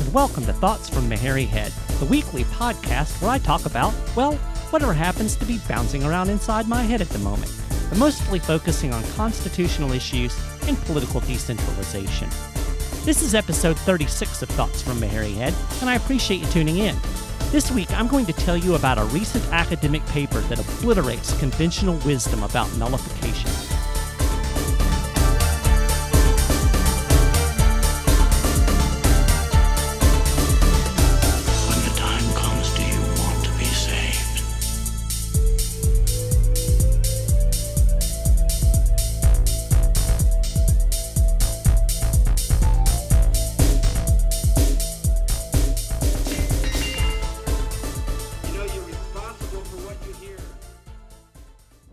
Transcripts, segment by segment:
And welcome to Thoughts from the Hairy Head, the weekly podcast where I talk about, well, whatever happens to be bouncing around inside my head at the moment, but mostly focusing on constitutional issues and political decentralization. This is episode 36 of Thoughts from the Hairy Head, and I appreciate you tuning in. This week, I'm going to tell you about a recent academic paper that obliterates conventional wisdom about nullification.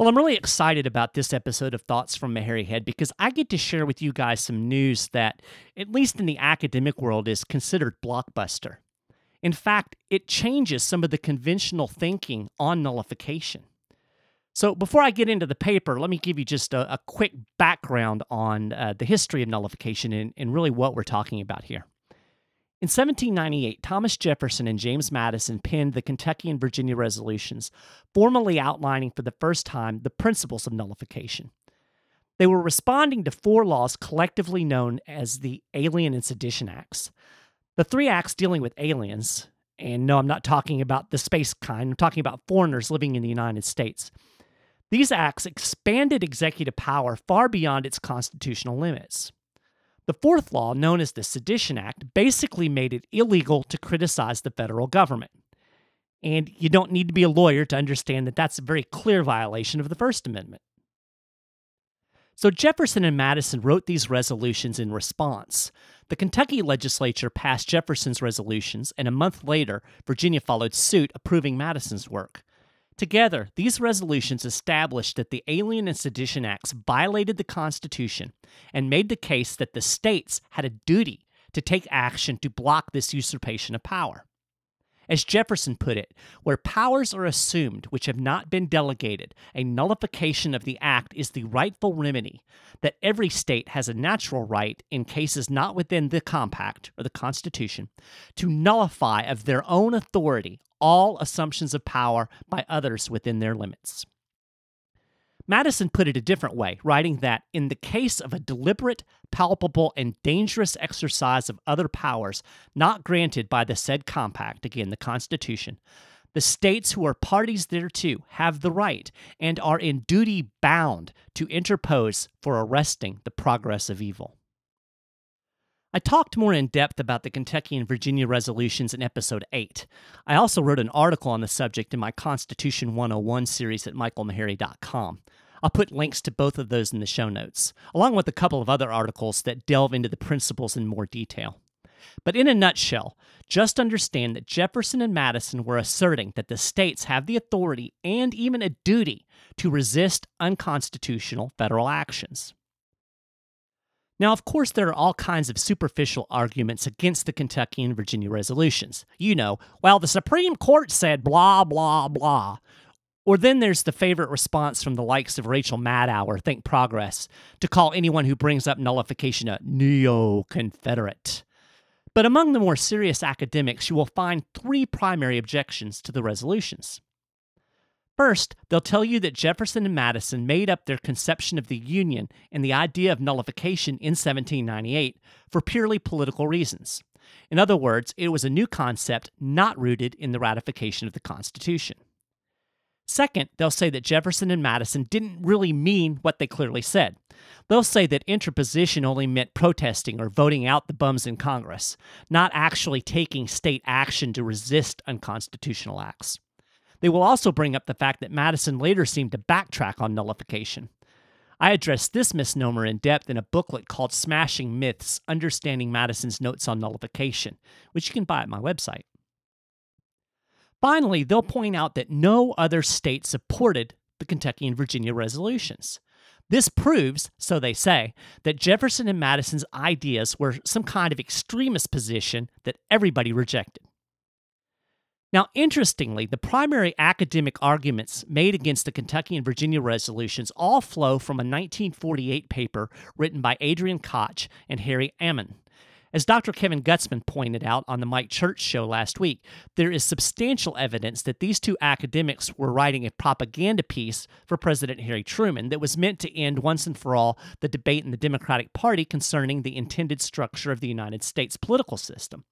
Well, I'm really excited about this episode of Thoughts from a Hairy Head because I get to share with you guys some news that, at least in the academic world, is considered blockbuster. In fact, it changes some of the conventional thinking on nullification. So, before I get into the paper, let me give you just a, a quick background on uh, the history of nullification and, and really what we're talking about here. In 1798, Thomas Jefferson and James Madison penned the Kentucky and Virginia resolutions, formally outlining for the first time the principles of nullification. They were responding to four laws collectively known as the Alien and Sedition Acts. The three acts dealing with aliens, and no, I'm not talking about the space kind, I'm talking about foreigners living in the United States. These acts expanded executive power far beyond its constitutional limits. The fourth law, known as the Sedition Act, basically made it illegal to criticize the federal government. And you don't need to be a lawyer to understand that that's a very clear violation of the First Amendment. So Jefferson and Madison wrote these resolutions in response. The Kentucky legislature passed Jefferson's resolutions, and a month later, Virginia followed suit, approving Madison's work. Together, these resolutions established that the Alien and Sedition Acts violated the Constitution and made the case that the states had a duty to take action to block this usurpation of power. As Jefferson put it, where powers are assumed which have not been delegated, a nullification of the act is the rightful remedy, that every state has a natural right, in cases not within the compact or the Constitution, to nullify of their own authority all assumptions of power by others within their limits. Madison put it a different way, writing that in the case of a deliberate, palpable, and dangerous exercise of other powers not granted by the said compact, again, the Constitution, the states who are parties thereto have the right and are in duty bound to interpose for arresting the progress of evil. I talked more in depth about the Kentucky and Virginia resolutions in episode 8. I also wrote an article on the subject in my Constitution 101 series at michaelmaharrey.com. I'll put links to both of those in the show notes, along with a couple of other articles that delve into the principles in more detail. But in a nutshell, just understand that Jefferson and Madison were asserting that the states have the authority and even a duty to resist unconstitutional federal actions. Now, of course, there are all kinds of superficial arguments against the Kentucky and Virginia resolutions. You know, well, the Supreme Court said blah, blah, blah. Or then there's the favorite response from the likes of Rachel Maddow or Think Progress to call anyone who brings up nullification a neo Confederate. But among the more serious academics, you will find three primary objections to the resolutions. First, they'll tell you that Jefferson and Madison made up their conception of the Union and the idea of nullification in 1798 for purely political reasons. In other words, it was a new concept not rooted in the ratification of the Constitution. Second, they'll say that Jefferson and Madison didn't really mean what they clearly said. They'll say that interposition only meant protesting or voting out the bums in Congress, not actually taking state action to resist unconstitutional acts. They will also bring up the fact that Madison later seemed to backtrack on nullification. I addressed this misnomer in depth in a booklet called Smashing Myths Understanding Madison's Notes on Nullification, which you can buy at my website. Finally, they'll point out that no other state supported the Kentucky and Virginia resolutions. This proves, so they say, that Jefferson and Madison's ideas were some kind of extremist position that everybody rejected. Now, interestingly, the primary academic arguments made against the Kentucky and Virginia resolutions all flow from a 1948 paper written by Adrienne Koch and Harry Ammon. As Dr. Kevin Gutzman pointed out on the Mike Church show last week, there is substantial evidence that these two academics were writing a propaganda piece for President Harry Truman that was meant to end once and for all the debate in the Democratic Party concerning the intended structure of the United States political system.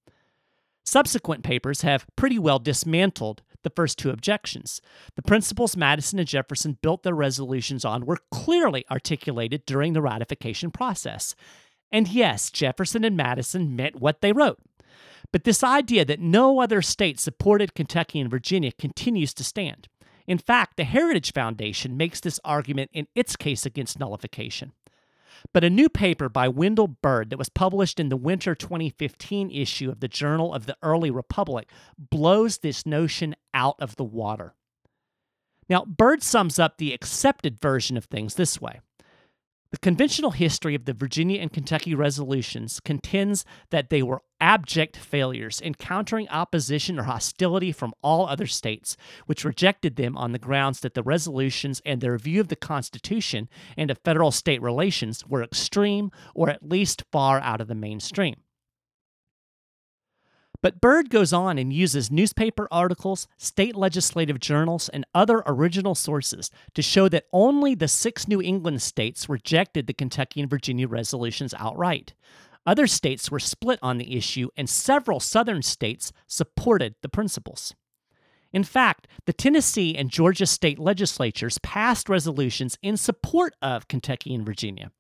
Subsequent papers have pretty well dismantled the first two objections. The principles Madison and Jefferson built their resolutions on were clearly articulated during the ratification process. And yes, Jefferson and Madison meant what they wrote. But this idea that no other state supported Kentucky and Virginia continues to stand. In fact, the Heritage Foundation makes this argument in its case against nullification. But a new paper by Wendell Bird that was published in the winter 2015 issue of the Journal of the Early Republic blows this notion out of the water. Now, Bird sums up the accepted version of things this way the conventional history of the Virginia and Kentucky resolutions contends that they were abject failures, encountering opposition or hostility from all other states, which rejected them on the grounds that the resolutions and their view of the Constitution and of federal state relations were extreme or at least far out of the mainstream. But Bird goes on and uses newspaper articles, state legislative journals, and other original sources to show that only the six New England states rejected the Kentucky and Virginia resolutions outright. Other states were split on the issue, and several southern states supported the principles. In fact, the Tennessee and Georgia state legislatures passed resolutions in support of Kentucky and Virginia.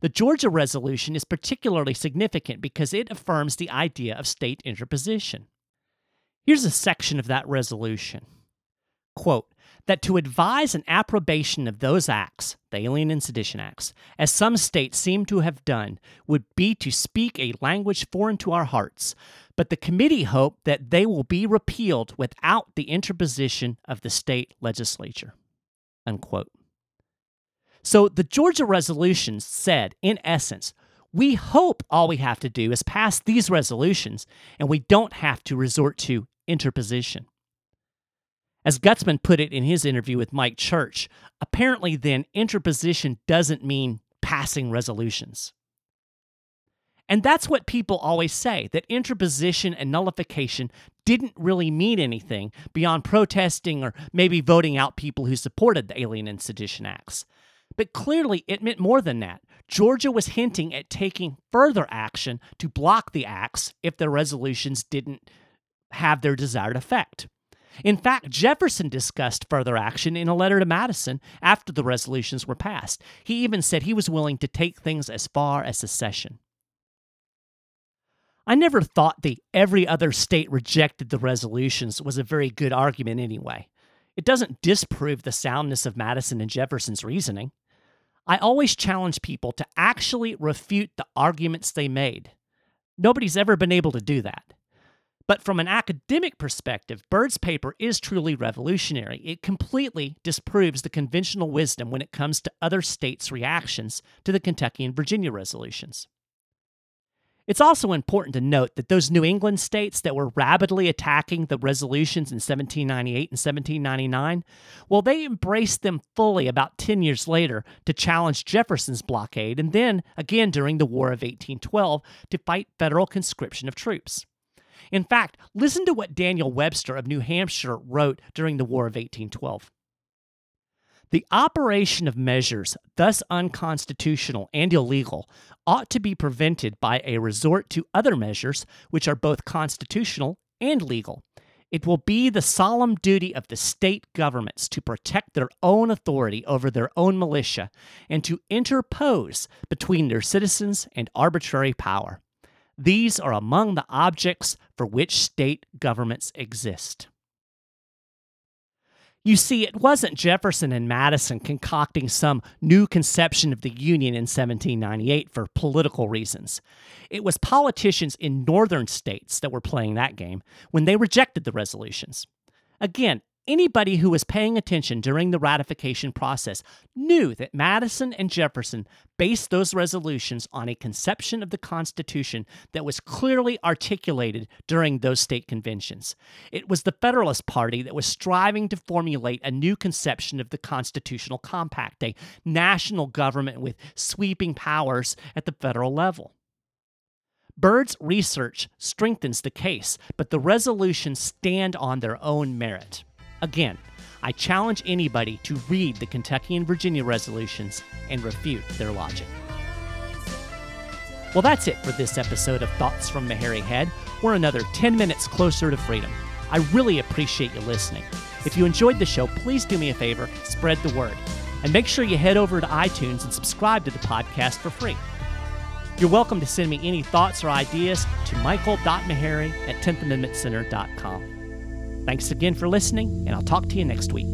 The Georgia resolution is particularly significant because it affirms the idea of state interposition. Here's a section of that resolution. Quote, that to advise an approbation of those acts, the Alien and Sedition Acts, as some states seem to have done, would be to speak a language foreign to our hearts. But the committee hope that they will be repealed without the interposition of the state legislature. Unquote. So the Georgia resolutions said, in essence, we hope all we have to do is pass these resolutions and we don't have to resort to interposition. As Gutzman put it in his interview with Mike Church, apparently then interposition doesn't mean passing resolutions. And that's what people always say that interposition and nullification didn't really mean anything beyond protesting or maybe voting out people who supported the Alien and Sedition Acts. But clearly, it meant more than that. Georgia was hinting at taking further action to block the acts if their resolutions didn't have their desired effect. In fact, Jefferson discussed further action in a letter to Madison after the resolutions were passed. He even said he was willing to take things as far as secession. I never thought the every other state rejected the resolutions was a very good argument anyway. It doesn't disprove the soundness of Madison and Jefferson's reasoning. I always challenge people to actually refute the arguments they made. Nobody's ever been able to do that. But from an academic perspective, Bird's paper is truly revolutionary. It completely disproves the conventional wisdom when it comes to other states' reactions to the Kentucky and Virginia resolutions. It's also important to note that those New England states that were rapidly attacking the resolutions in 1798 and 1799, well, they embraced them fully about 10 years later to challenge Jefferson's blockade, and then again during the War of 1812 to fight federal conscription of troops. In fact, listen to what Daniel Webster of New Hampshire wrote during the War of 1812. The operation of measures thus unconstitutional and illegal ought to be prevented by a resort to other measures which are both constitutional and legal. It will be the solemn duty of the state governments to protect their own authority over their own militia and to interpose between their citizens and arbitrary power. These are among the objects for which state governments exist. You see, it wasn't Jefferson and Madison concocting some new conception of the Union in 1798 for political reasons. It was politicians in northern states that were playing that game when they rejected the resolutions. Again, Anybody who was paying attention during the ratification process knew that Madison and Jefferson based those resolutions on a conception of the Constitution that was clearly articulated during those state conventions. It was the Federalist Party that was striving to formulate a new conception of the constitutional compact, a national government with sweeping powers at the federal level. Bird's research strengthens the case, but the resolutions stand on their own merit. Again, I challenge anybody to read the Kentucky and Virginia resolutions and refute their logic. Well, that's it for this episode of Thoughts from Meharry Head. We're another 10 minutes closer to freedom. I really appreciate you listening. If you enjoyed the show, please do me a favor spread the word. And make sure you head over to iTunes and subscribe to the podcast for free. You're welcome to send me any thoughts or ideas to michael.maharrey at 10thamendmentcenter.com. Thanks again for listening, and I'll talk to you next week.